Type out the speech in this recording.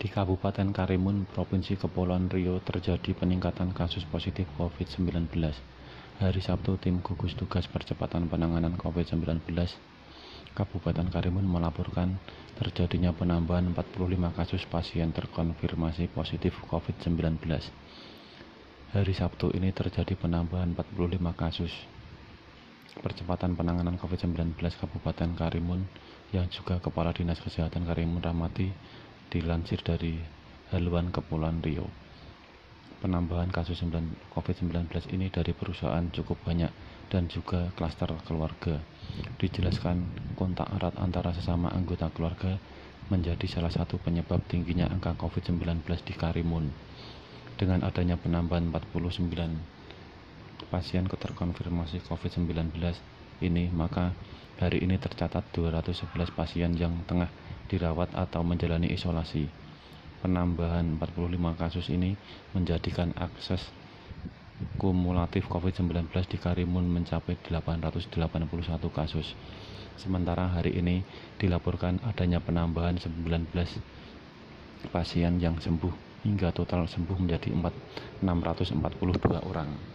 Di Kabupaten Karimun, Provinsi Kepulauan Riau terjadi peningkatan kasus positif COVID-19. Hari Sabtu, tim gugus tugas percepatan penanganan COVID-19 Kabupaten Karimun melaporkan terjadinya penambahan 45 kasus pasien terkonfirmasi positif COVID-19. Hari Sabtu ini terjadi penambahan 45 kasus percepatan penanganan COVID-19 Kabupaten Karimun yang juga Kepala Dinas Kesehatan Karimun Rahmati dilansir dari haluan Kepulauan Riau. Penambahan kasus COVID-19 ini dari perusahaan cukup banyak dan juga klaster keluarga. Dijelaskan kontak erat antara sesama anggota keluarga menjadi salah satu penyebab tingginya angka COVID-19 di Karimun. Dengan adanya penambahan 49 pasien terkonfirmasi COVID-19 ini, maka hari ini tercatat 211 pasien yang tengah dirawat atau menjalani isolasi. Penambahan 45 kasus ini menjadikan akses kumulatif COVID-19 di Karimun mencapai 881 kasus. Sementara hari ini dilaporkan adanya penambahan 19 pasien yang sembuh hingga total sembuh menjadi 642 orang.